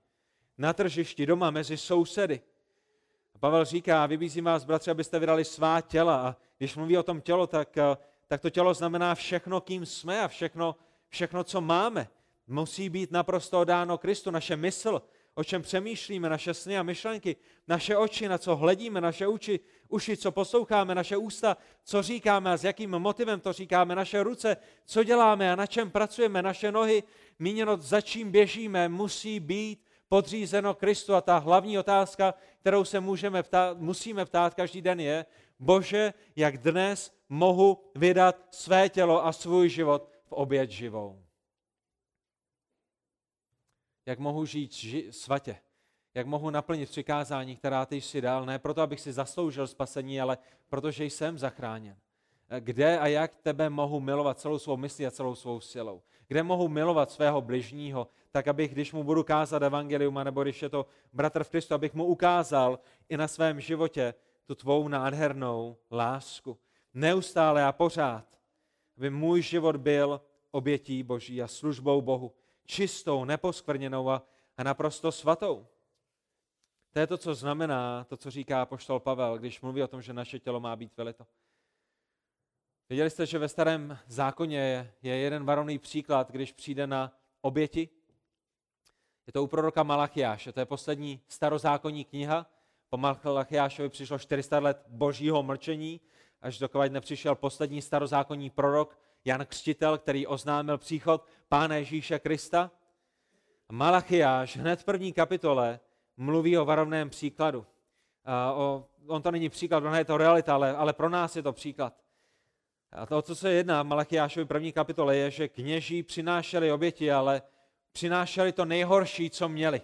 na tržišti, doma, mezi sousedy. Pavel říká, vybízím vás, bratři, abyste vydali svá těla. A když mluví o tom tělo, tak, eh, tak to tělo znamená všechno, kým jsme a všechno, všechno, co máme. Musí být naprosto dáno Kristu, naše mysl, o čem přemýšlíme, naše sny a myšlenky, naše oči, na co hledíme, naše uči, uši, co posloucháme, naše ústa, co říkáme a s jakým motivem to říkáme, naše ruce, co děláme a na čem pracujeme, naše nohy, míněno za čím běžíme, musí být podřízeno Kristu. A ta hlavní otázka, kterou se můžeme ptát, musíme ptát každý den je, Bože, jak dnes mohu vydat své tělo a svůj život v oběť živou jak mohu žít ži- svatě, jak mohu naplnit přikázání, která ty jsi dal, ne proto, abych si zasloužil spasení, ale protože jsem zachráněn. Kde a jak tebe mohu milovat celou svou myslí a celou svou silou? Kde mohu milovat svého bližního, tak abych, když mu budu kázat evangelium, nebo když je to bratr v Kristu, abych mu ukázal i na svém životě tu tvou nádhernou lásku. Neustále a pořád, aby můj život byl obětí Boží a službou Bohu čistou, neposkvrněnou a, a naprosto svatou. To je to, co znamená, to, co říká poštol Pavel, když mluví o tom, že naše tělo má být velito. Viděli jste, že ve starém zákoně je jeden varovný příklad, když přijde na oběti. Je to u proroka Malachiáše, to je poslední starozákonní kniha. Po Malachiášovi přišlo 400 let božího mlčení, až dokud nepřišel poslední starozákonní prorok, Jan Křtitel, který oznámil příchod Pána Ježíše Krista. Malachiáš hned v první kapitole mluví o varovném příkladu. O, on to není příklad, ona je to realita, ale, ale pro nás je to příklad. A to, co se jedná v Malachiášovi první kapitole, je, že kněží přinášeli oběti, ale přinášeli to nejhorší, co měli.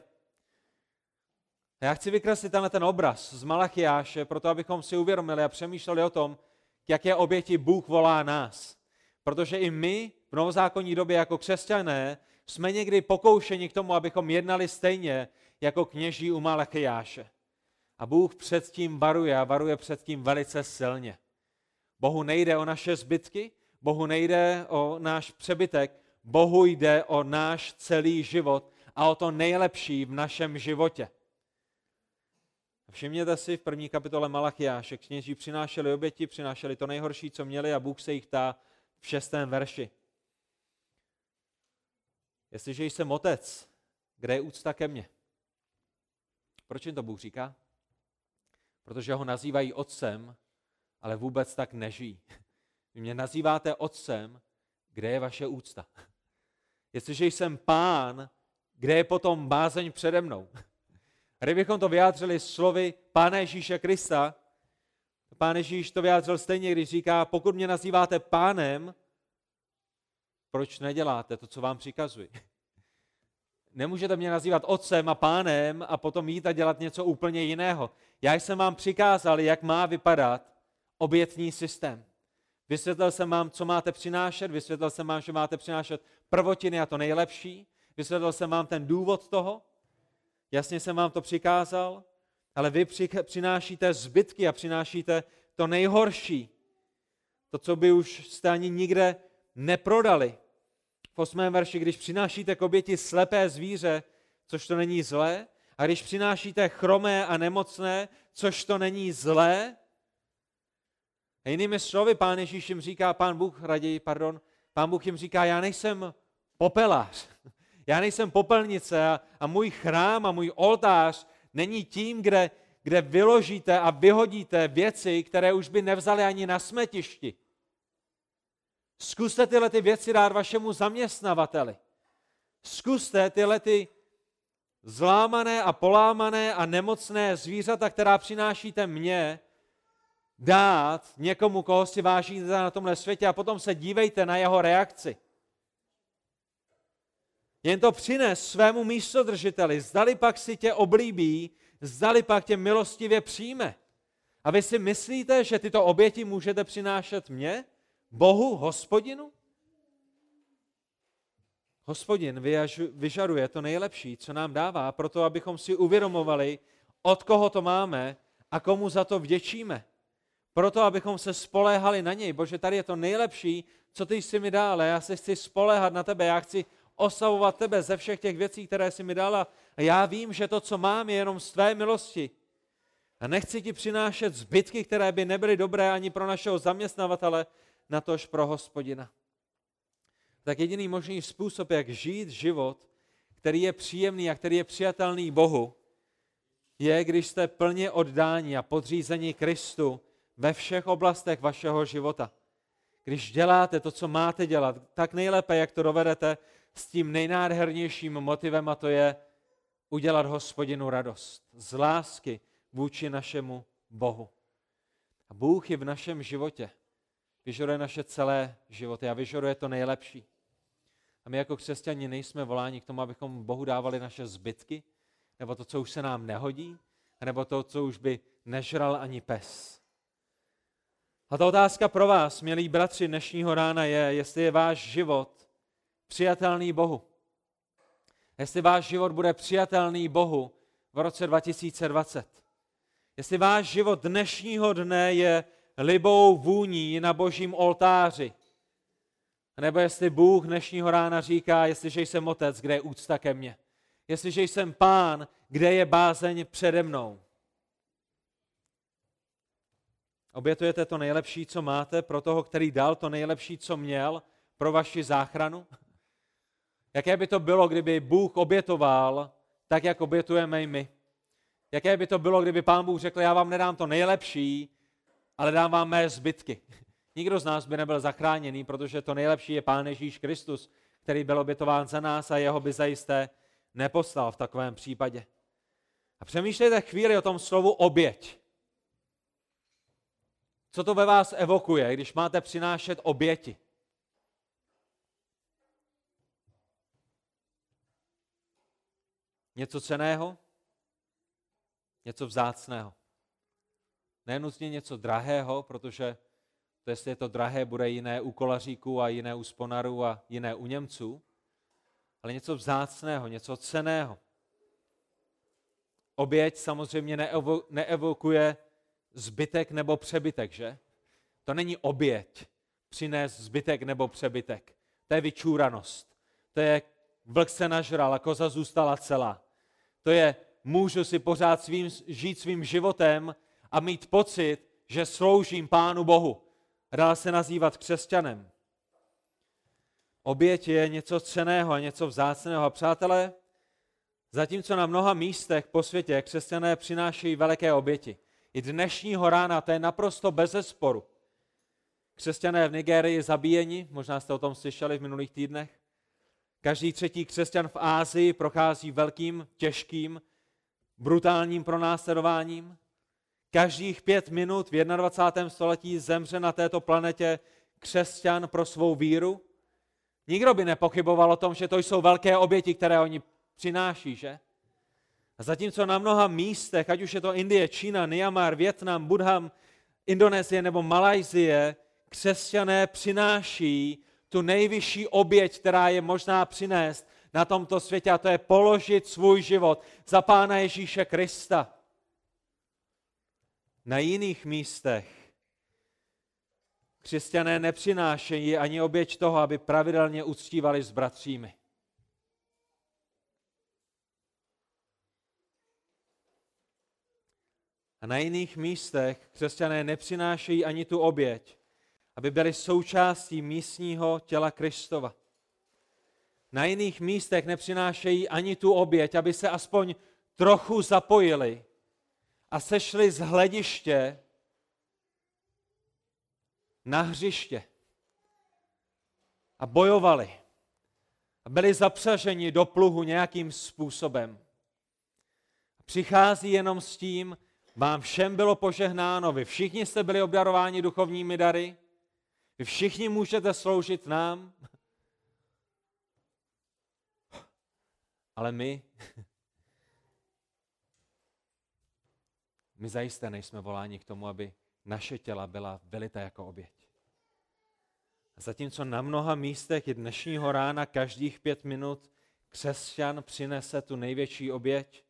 A já chci vykreslit tenhle ten obraz z Malachiáše, proto abychom si uvědomili a přemýšleli o tom, k jaké oběti Bůh volá nás. Protože i my v novozákonní době jako křesťané jsme někdy pokoušeni k tomu, abychom jednali stejně jako kněží u Malachiáše. A Bůh před tím varuje a varuje před tím velice silně. Bohu nejde o naše zbytky, Bohu nejde o náš přebytek, Bohu jde o náš celý život a o to nejlepší v našem životě. Všimněte si v první kapitole Malachiáše, kněží přinášeli oběti, přinášeli to nejhorší, co měli a Bůh se jich ptá, v šestém verši. Jestliže jsem otec, kde je úcta ke mně? Proč jim to Bůh říká? Protože ho nazývají otcem, ale vůbec tak nežijí. Vy mě nazýváte otcem, kde je vaše úcta? Jestliže jsem pán, kde je potom bázeň přede mnou? Kdybychom to vyjádřili slovy Pána Ježíše Krista, Pán Ježíš to vyjádřil stejně, když říká, pokud mě nazýváte pánem, proč neděláte to, co vám přikazuji? Nemůžete mě nazývat otcem a pánem a potom jít a dělat něco úplně jiného. Já jsem vám přikázal, jak má vypadat obětní systém. Vysvětlil jsem vám, co máte přinášet, vysvětlil jsem vám, že máte přinášet prvotiny a to nejlepší. Vysvětlil jsem vám ten důvod toho. Jasně jsem vám to přikázal ale vy přinášíte zbytky a přinášíte to nejhorší. To, co by už jste ani nikde neprodali. V osmém verši, když přinášíte k oběti slepé zvíře, což to není zlé, a když přinášíte chromé a nemocné, což to není zlé, a jinými slovy, pán Ježíš jim říká, pán Bůh raději, pardon, pán Bůh jim říká, já nejsem popelář, já nejsem popelnice a, a můj chrám a můj oltář není tím, kde, kde vyložíte a vyhodíte věci, které už by nevzali ani na smetišti. Zkuste tyhle ty věci dát vašemu zaměstnavateli. Zkuste tyhle ty zlámané a polámané a nemocné zvířata, která přinášíte mně, dát někomu, koho si vážíte na tomhle světě a potom se dívejte na jeho reakci. Jen to přines svému místodržiteli, zdali pak si tě oblíbí, zdali pak tě milostivě přijme. A vy si myslíte, že tyto oběti můžete přinášet mně, Bohu, hospodinu? Hospodin vyžaduje to nejlepší, co nám dává, proto abychom si uvědomovali, od koho to máme a komu za to vděčíme. Proto, abychom se spoléhali na něj. Bože, tady je to nejlepší, co ty jsi mi dal. Já se chci spoléhat na tebe. Já chci oslavovat tebe ze všech těch věcí, které jsi mi dala. A já vím, že to, co mám, je jenom z tvé milosti. A nechci ti přinášet zbytky, které by nebyly dobré ani pro našeho zaměstnavatele, natož pro hospodina. Tak jediný možný způsob, jak žít život, který je příjemný a který je přijatelný Bohu, je, když jste plně oddáni a podřízení Kristu ve všech oblastech vašeho života. Když děláte to, co máte dělat, tak nejlépe, jak to dovedete, s tím nejnádhernějším motivem, a to je udělat hospodinu radost z lásky vůči našemu Bohu. A Bůh je v našem životě. Vyžaduje naše celé životy a vyžaduje to nejlepší. A my jako křesťani nejsme voláni k tomu, abychom Bohu dávali naše zbytky, nebo to, co už se nám nehodí, nebo to, co už by nežral ani pes. A ta otázka pro vás, milí bratři, dnešního rána je, jestli je váš život přijatelný Bohu. Jestli váš život bude přijatelný Bohu v roce 2020. Jestli váš život dnešního dne je libou vůní na božím oltáři. Nebo jestli Bůh dnešního rána říká, jestliže jsem otec, kde je úcta ke mně. Jestliže jsem pán, kde je bázeň přede mnou. Obětujete to nejlepší, co máte, pro toho, který dal to nejlepší, co měl, pro vaši záchranu? Jaké by to bylo, kdyby Bůh obětoval tak, jak obětujeme i my? Jaké by to bylo, kdyby Pán Bůh řekl, já vám nedám to nejlepší, ale dám vám mé zbytky. Nikdo z nás by nebyl zachráněný, protože to nejlepší je Pán Ježíš Kristus, který byl obětován za nás a jeho by zajisté neposlal v takovém případě. A přemýšlejte chvíli o tom slovu oběť. Co to ve vás evokuje, když máte přinášet oběti? Něco ceného? Něco vzácného. Nenutně něco drahého, protože to, jestli je to drahé, bude jiné u kolaříků a jiné u sponarů a jiné u Němců, ale něco vzácného, něco ceného. Oběť samozřejmě neevo, neevokuje zbytek nebo přebytek, že? To není oběť přinést zbytek nebo přebytek. To je vyčúranost. To je vlk se nažral a koza zůstala celá. To je můžu si pořád svým, žít svým životem a mít pocit, že sloužím Pánu Bohu. Dá se nazývat křesťanem. Oběť je něco ceného a něco vzácného. A přátelé, zatímco na mnoha místech po světě křesťané přinášejí veliké oběti, i dnešního rána to je naprosto bez zesporu. Křesťané v Nigérii zabíjeni, možná jste o tom slyšeli v minulých týdnech. Každý třetí křesťan v Ázii prochází velkým, těžkým, brutálním pronásledováním. Každých pět minut v 21. století zemře na této planetě křesťan pro svou víru. Nikdo by nepochyboval o tom, že to jsou velké oběti, které oni přináší, že? A zatímco na mnoha místech, ať už je to Indie, Čína, Myanmar, Větnam, Budham, Indonésie nebo Malajzie, křesťané přináší tu nejvyšší oběť, která je možná přinést na tomto světě, a to je položit svůj život za Pána Ježíše Krista. Na jiných místech křesťané nepřinášejí ani oběť toho, aby pravidelně uctívali s bratřími. A na jiných místech křesťané nepřinášejí ani tu oběť, aby byli součástí místního těla Kristova. Na jiných místech nepřinášejí ani tu oběť, aby se aspoň trochu zapojili a sešli z hlediště na hřiště a bojovali a byli zapřaženi do pluhu nějakým způsobem. Přichází jenom s tím, vám všem bylo požehnáno, vy všichni jste byli obdarováni duchovními dary, vy všichni můžete sloužit nám, ale my, my zajisté nejsme voláni k tomu, aby naše těla byla vylita jako oběť. Zatímco na mnoha místech i dnešního rána každých pět minut křesťan přinese tu největší oběť,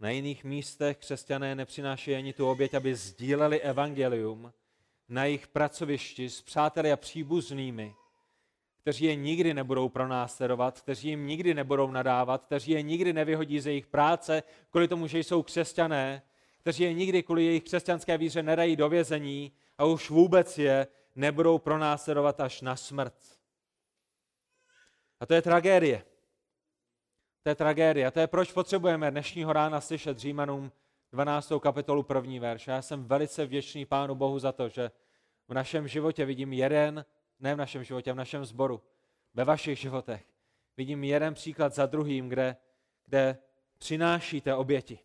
na jiných místech křesťané nepřinášejí ani tu oběť, aby sdíleli evangelium na jejich pracovišti s přáteli a příbuznými, kteří je nikdy nebudou pronásledovat, kteří jim nikdy nebudou nadávat, kteří je nikdy nevyhodí ze jejich práce kvůli tomu, že jsou křesťané, kteří je nikdy kvůli jejich křesťanské víře nedají do vězení a už vůbec je nebudou pronásledovat až na smrt. A to je tragédie. To je tragédie. A to je proč potřebujeme dnešního rána slyšet Římanům 12. kapitolu první verš. Já jsem velice vděčný Pánu Bohu za to, že v našem životě vidím jeden, ne v našem životě, v našem sboru, ve vašich životech, vidím jeden příklad za druhým, kde, kde přinášíte oběti.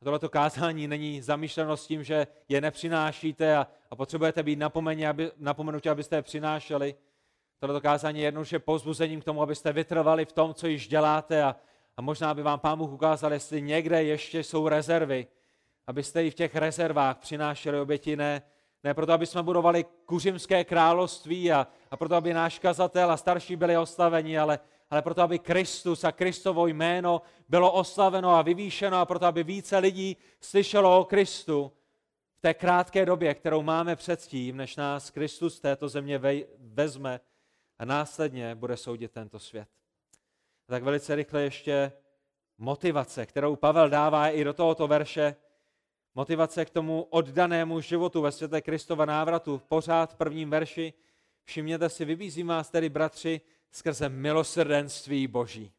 A tohleto kázání není zamýšleno s tím, že je nepřinášíte a, a potřebujete být napomeni, aby, napomenutí, abyste je přinášeli. Tohleto kázání je jednoduše pozbuzením k tomu, abyste vytrvali v tom, co již děláte a, a možná by vám Pán Bůh ukázal, jestli někde ještě jsou rezervy, abyste i v těch rezervách přinášeli oběti, ne, ne proto, aby jsme budovali kuřimské království a, a proto, aby náš kazatel a starší byli oslaveni, ale, ale proto, aby Kristus a Kristovo jméno bylo oslaveno a vyvýšeno a proto, aby více lidí slyšelo o Kristu v té krátké době, kterou máme předtím, než nás Kristus z této země vezme a následně bude soudit tento svět. Tak velice rychle ještě motivace, kterou Pavel dává i do tohoto verše, motivace k tomu oddanému životu ve světle Kristova návratu. Pořád v prvním verši všimněte si, vybízím vás tedy, bratři, skrze milosrdenství Boží.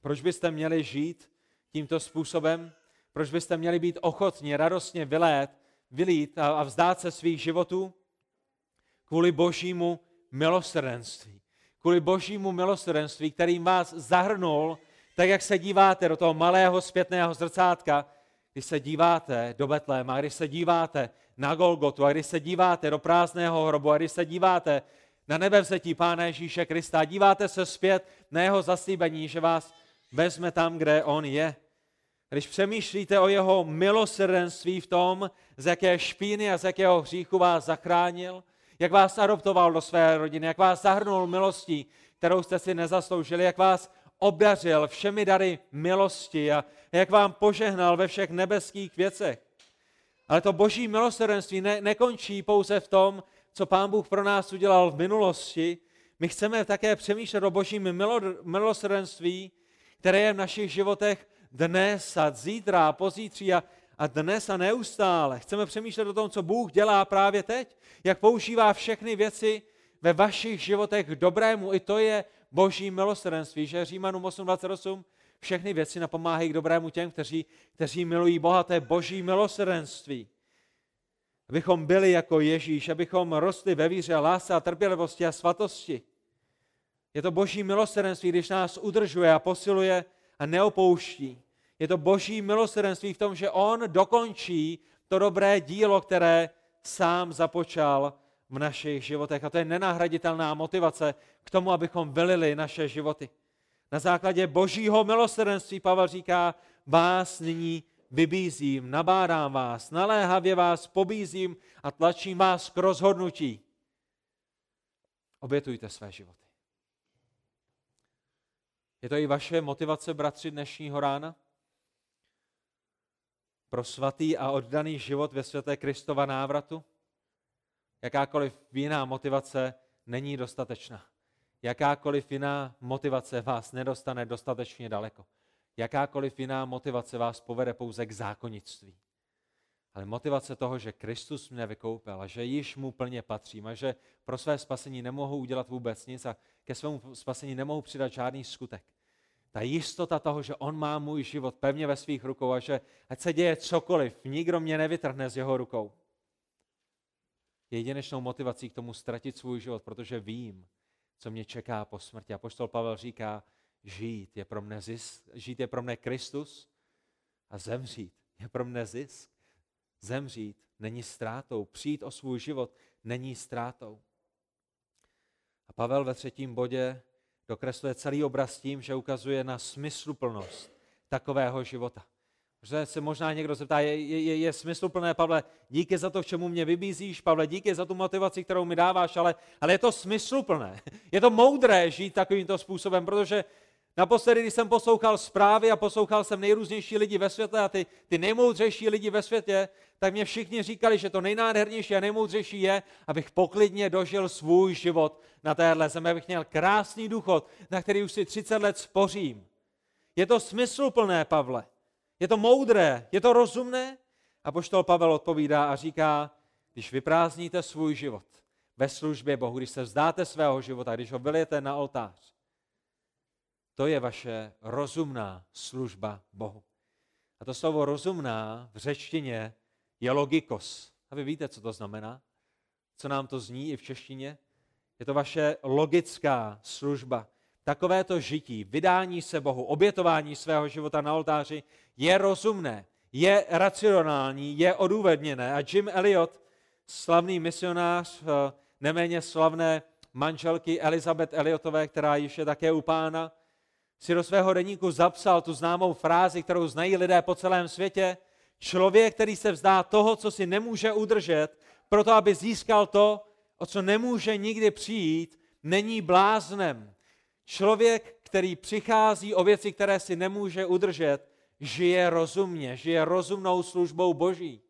Proč byste měli žít tímto způsobem? Proč byste měli být ochotni radostně vylét, vylít a vzdát se svých životů? Kvůli božímu milosrdenství. Kvůli božímu milosrdenství, kterým vás zahrnul, tak jak se díváte do toho malého zpětného zrcátka, když se díváte do Betléma, když se díváte na Golgotu, a když se díváte do prázdného hrobu, a když se díváte na nebevzetí Pána Ježíše Krista, díváte se zpět na jeho zaslíbení, že vás vezme tam, kde on je. Když přemýšlíte o jeho milosrdenství v tom, z jaké špíny a z jakého hříchu vás zachránil, jak vás adoptoval do své rodiny, jak vás zahrnul milostí, kterou jste si nezasloužili, jak vás obdařil všemi dary milosti a jak vám požehnal ve všech nebeských věcech. Ale to boží milosrdenství ne, nekončí pouze v tom, co pán Bůh pro nás udělal v minulosti. My chceme také přemýšlet o božím milo, milosrdenství, které je v našich životech dnes a zítra a pozítří a, a dnes a neustále. Chceme přemýšlet o tom, co Bůh dělá právě teď, jak používá všechny věci ve vašich životech k dobrému. I to je boží milosrdenství, že Římanům 8.28 všechny věci napomáhají k dobrému těm, kteří, kteří milují Boha, to je boží milosrdenství. Abychom byli jako Ježíš, abychom rostli ve víře lásce a trpělivosti a svatosti. Je to boží milosrdenství, když nás udržuje a posiluje a neopouští. Je to boží milosrdenství v tom, že on dokončí to dobré dílo, které sám započal v našich životech. A to je nenahraditelná motivace k tomu, abychom vylili naše životy. Na základě božího milosrdenství Pavel říká, vás nyní vybízím, nabádám vás, naléhavě vás pobízím a tlačím vás k rozhodnutí. Obětujte své životy. Je to i vaše motivace, bratři, dnešního rána? Pro svatý a oddaný život ve světé Kristova návratu? Jakákoliv jiná motivace není dostatečná. Jakákoliv jiná motivace vás nedostane dostatečně daleko. Jakákoliv jiná motivace vás povede pouze k zákonnictví. Ale motivace toho, že Kristus mě vykoupil a že již mu plně patřím a že pro své spasení nemohu udělat vůbec nic a ke svému spasení nemohu přidat žádný skutek. Ta jistota toho, že on má můj život pevně ve svých rukou a že ať se děje cokoliv, nikdo mě nevytrhne z jeho rukou. Je jedinečnou motivací k tomu ztratit svůj život, protože vím, co mě čeká po smrti. A poštol Pavel říká, žít je pro mne zisk, žít je pro mne Kristus a zemřít je pro mne zisk. Zemřít není ztrátou, přijít o svůj život není ztrátou. A Pavel ve třetím bodě dokresluje celý obraz tím, že ukazuje na smysluplnost takového života. Že se možná někdo zeptá, je, je, je smysluplné, Pavle, díky za to, k čemu mě vybízíš, Pavle, díky za tu motivaci, kterou mi dáváš, ale, ale je to smysluplné. Je to moudré žít takovýmto způsobem, protože naposledy, když jsem poslouchal zprávy a poslouchal jsem nejrůznější lidi ve světě a ty, ty nejmoudřejší lidi ve světě, tak mě všichni říkali, že to nejnádhernější a nejmoudřejší je, abych poklidně dožil svůj život na téhle zemi, abych měl krásný důchod, na který už si 30 let spořím. Je to smysluplné, Pavle. Je to moudré, je to rozumné? A poštol Pavel odpovídá a říká, když vyprázdníte svůj život ve službě Bohu, když se vzdáte svého života, když ho vylijete na oltář, to je vaše rozumná služba Bohu. A to slovo rozumná v řečtině je logikos. A vy víte, co to znamená? Co nám to zní i v češtině? Je to vaše logická služba. Takovéto žití, vydání se Bohu, obětování svého života na oltáři je rozumné, je racionální, je odůvodněné. A Jim Elliot, slavný misionář, eh, neméně slavné manželky Elizabeth Elliotové, která již je také u pána, si do svého deníku zapsal tu známou frázi, kterou znají lidé po celém světě. Člověk, který se vzdá toho, co si nemůže udržet, proto aby získal to, o co nemůže nikdy přijít, není bláznem. Člověk, který přichází o věci, které si nemůže udržet, žije rozumně, žije rozumnou službou Boží.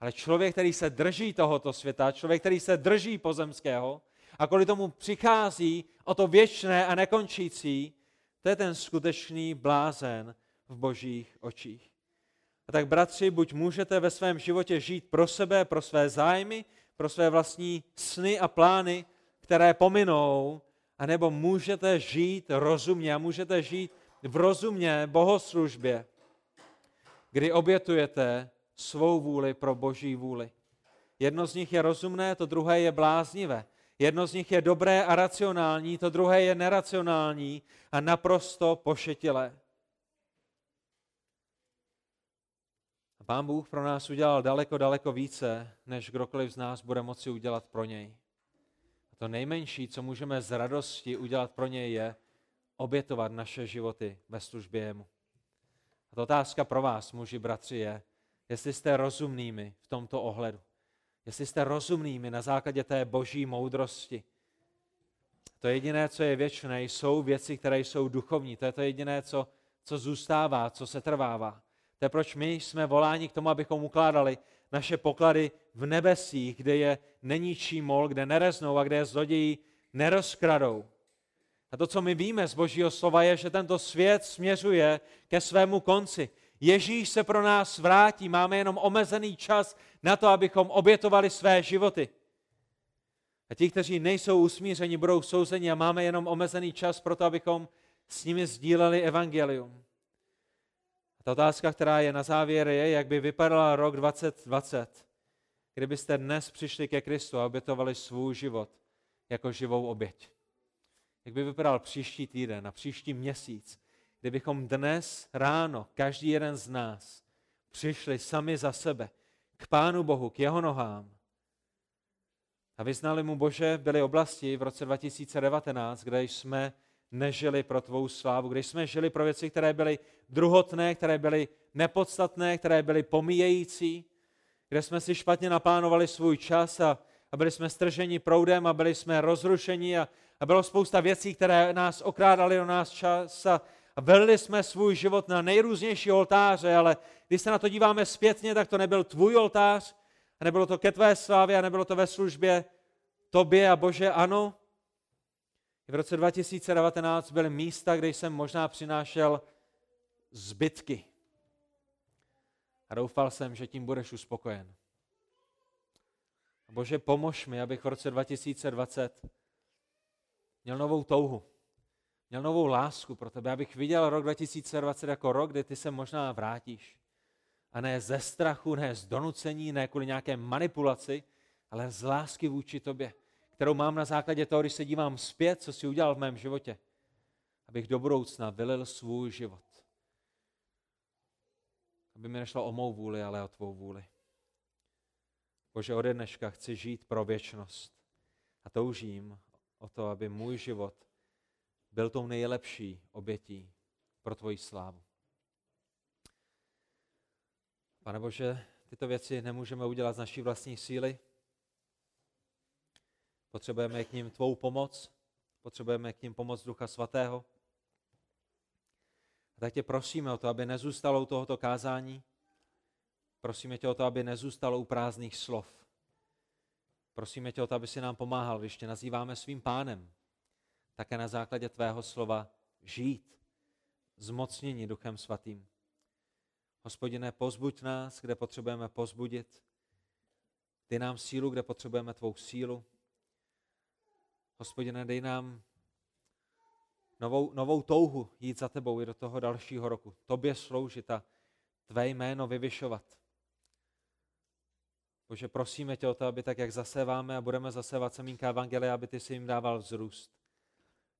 Ale člověk, který se drží tohoto světa, člověk, který se drží pozemského a kvůli tomu přichází o to věčné a nekončící, to je ten skutečný blázen v božích očích. A tak, bratři, buď můžete ve svém životě žít pro sebe, pro své zájmy, pro své vlastní sny a plány, které pominou, anebo můžete žít rozumně a můžete žít v rozumně bohoslužbě, kdy obětujete svou vůli pro boží vůli. Jedno z nich je rozumné, to druhé je bláznivé. Jedno z nich je dobré a racionální, to druhé je neracionální a naprosto pošetilé. A Pán Bůh pro nás udělal daleko, daleko více, než kdokoliv z nás bude moci udělat pro něj. A to nejmenší, co můžeme z radosti udělat pro něj, je obětovat naše životy ve službě jemu. A to otázka pro vás, muži, bratři, je, jestli jste rozumnými v tomto ohledu jestli jste rozumnými na základě té boží moudrosti. To jediné, co je věčné, jsou věci, které jsou duchovní. To je to jediné, co, co zůstává, co se trvává. To je proč my jsme voláni k tomu, abychom ukládali naše poklady v nebesích, kde je neníčí mol, kde nereznou a kde je zloději nerozkradou. A to, co my víme z Božího slova, je, že tento svět směřuje ke svému konci. Ježíš se pro nás vrátí, máme jenom omezený čas na to, abychom obětovali své životy. A ti, kteří nejsou usmířeni, budou souzeni a máme jenom omezený čas pro to, abychom s nimi sdíleli evangelium. A ta otázka, která je na závěr, je, jak by vypadal rok 2020, kdybyste dnes přišli ke Kristu a obětovali svůj život jako živou oběť. Jak by vypadal příští týden a příští měsíc, kdybychom dnes ráno, každý jeden z nás, přišli sami za sebe k Pánu Bohu, k jeho nohám a vyznali mu, Bože, byly oblasti v roce 2019, kde jsme nežili pro tvou slávu, kde jsme žili pro věci, které byly druhotné, které byly nepodstatné, které byly pomíjející, kde jsme si špatně naplánovali svůj čas a, a byli jsme strženi proudem a byli jsme rozrušeni a, a bylo spousta věcí, které nás okrádaly o nás čas a, a velili jsme svůj život na nejrůznější oltáře, ale když se na to díváme zpětně, tak to nebyl tvůj oltář, a nebylo to ke tvé slávě, a nebylo to ve službě tobě a Bože, ano. V roce 2019 byly místa, kde jsem možná přinášel zbytky. A doufal jsem, že tím budeš uspokojen. Bože, pomož mi, abych v roce 2020 měl novou touhu, měl novou lásku pro tebe, abych viděl rok 2020 jako rok, kdy ty se možná vrátíš. A ne ze strachu, ne z donucení, ne kvůli nějaké manipulaci, ale z lásky vůči tobě, kterou mám na základě toho, když se dívám zpět, co jsi udělal v mém životě, abych do budoucna vylil svůj život. Aby mi nešlo o mou vůli, ale o tvou vůli. Bože, ode dneška chci žít pro věčnost a toužím o to, aby můj život byl tou nejlepší obětí pro tvoji slávu. Pane Bože, tyto věci nemůžeme udělat z naší vlastní síly. Potřebujeme k ním tvou pomoc, potřebujeme k ním pomoc Ducha Svatého. A tak tě prosíme o to, aby nezůstalo u tohoto kázání. Prosíme tě o to, aby nezůstalo u prázdných slov. Prosíme tě o to, aby si nám pomáhal, když tě nazýváme svým pánem, také na základě tvého slova žít, zmocnění Duchem Svatým. Hospodine, pozbuď nás, kde potřebujeme pozbudit. Dej nám sílu, kde potřebujeme tvou sílu. Hospodine, dej nám novou, novou touhu jít za tebou i do toho dalšího roku. Tobě sloužit a tvé jméno vyvyšovat. Bože, prosíme tě o to, aby tak, jak zaseváme a budeme zasevat semínka Evangelia, aby ty si jim dával vzrůst.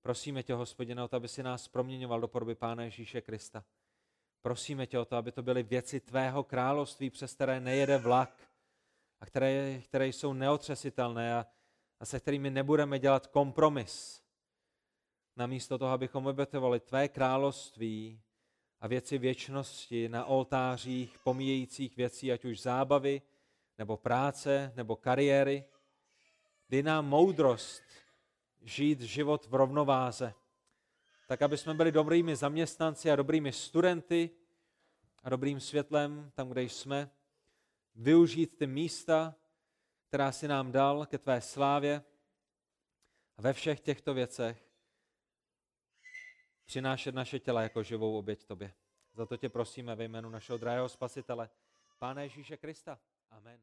Prosíme tě, hospodine, o to, aby si nás proměňoval do podoby Pána Ježíše Krista. Prosíme tě o to, aby to byly věci tvého království, přes které nejede vlak a které, které jsou neotřesitelné a, a se kterými nebudeme dělat kompromis. Namísto toho, abychom obětovali tvé království a věci věčnosti na oltářích pomíjejících věcí, ať už zábavy, nebo práce, nebo kariéry. Dej nám moudrost žít život v rovnováze, tak aby jsme byli dobrými zaměstnanci a dobrými studenty a dobrým světlem tam, kde jsme, využít ty místa, která si nám dal ke tvé slávě a ve všech těchto věcech přinášet naše těla jako živou oběť tobě. Za to tě prosíme ve jménu našeho drahého spasitele, Pána Ježíše Krista. Amen.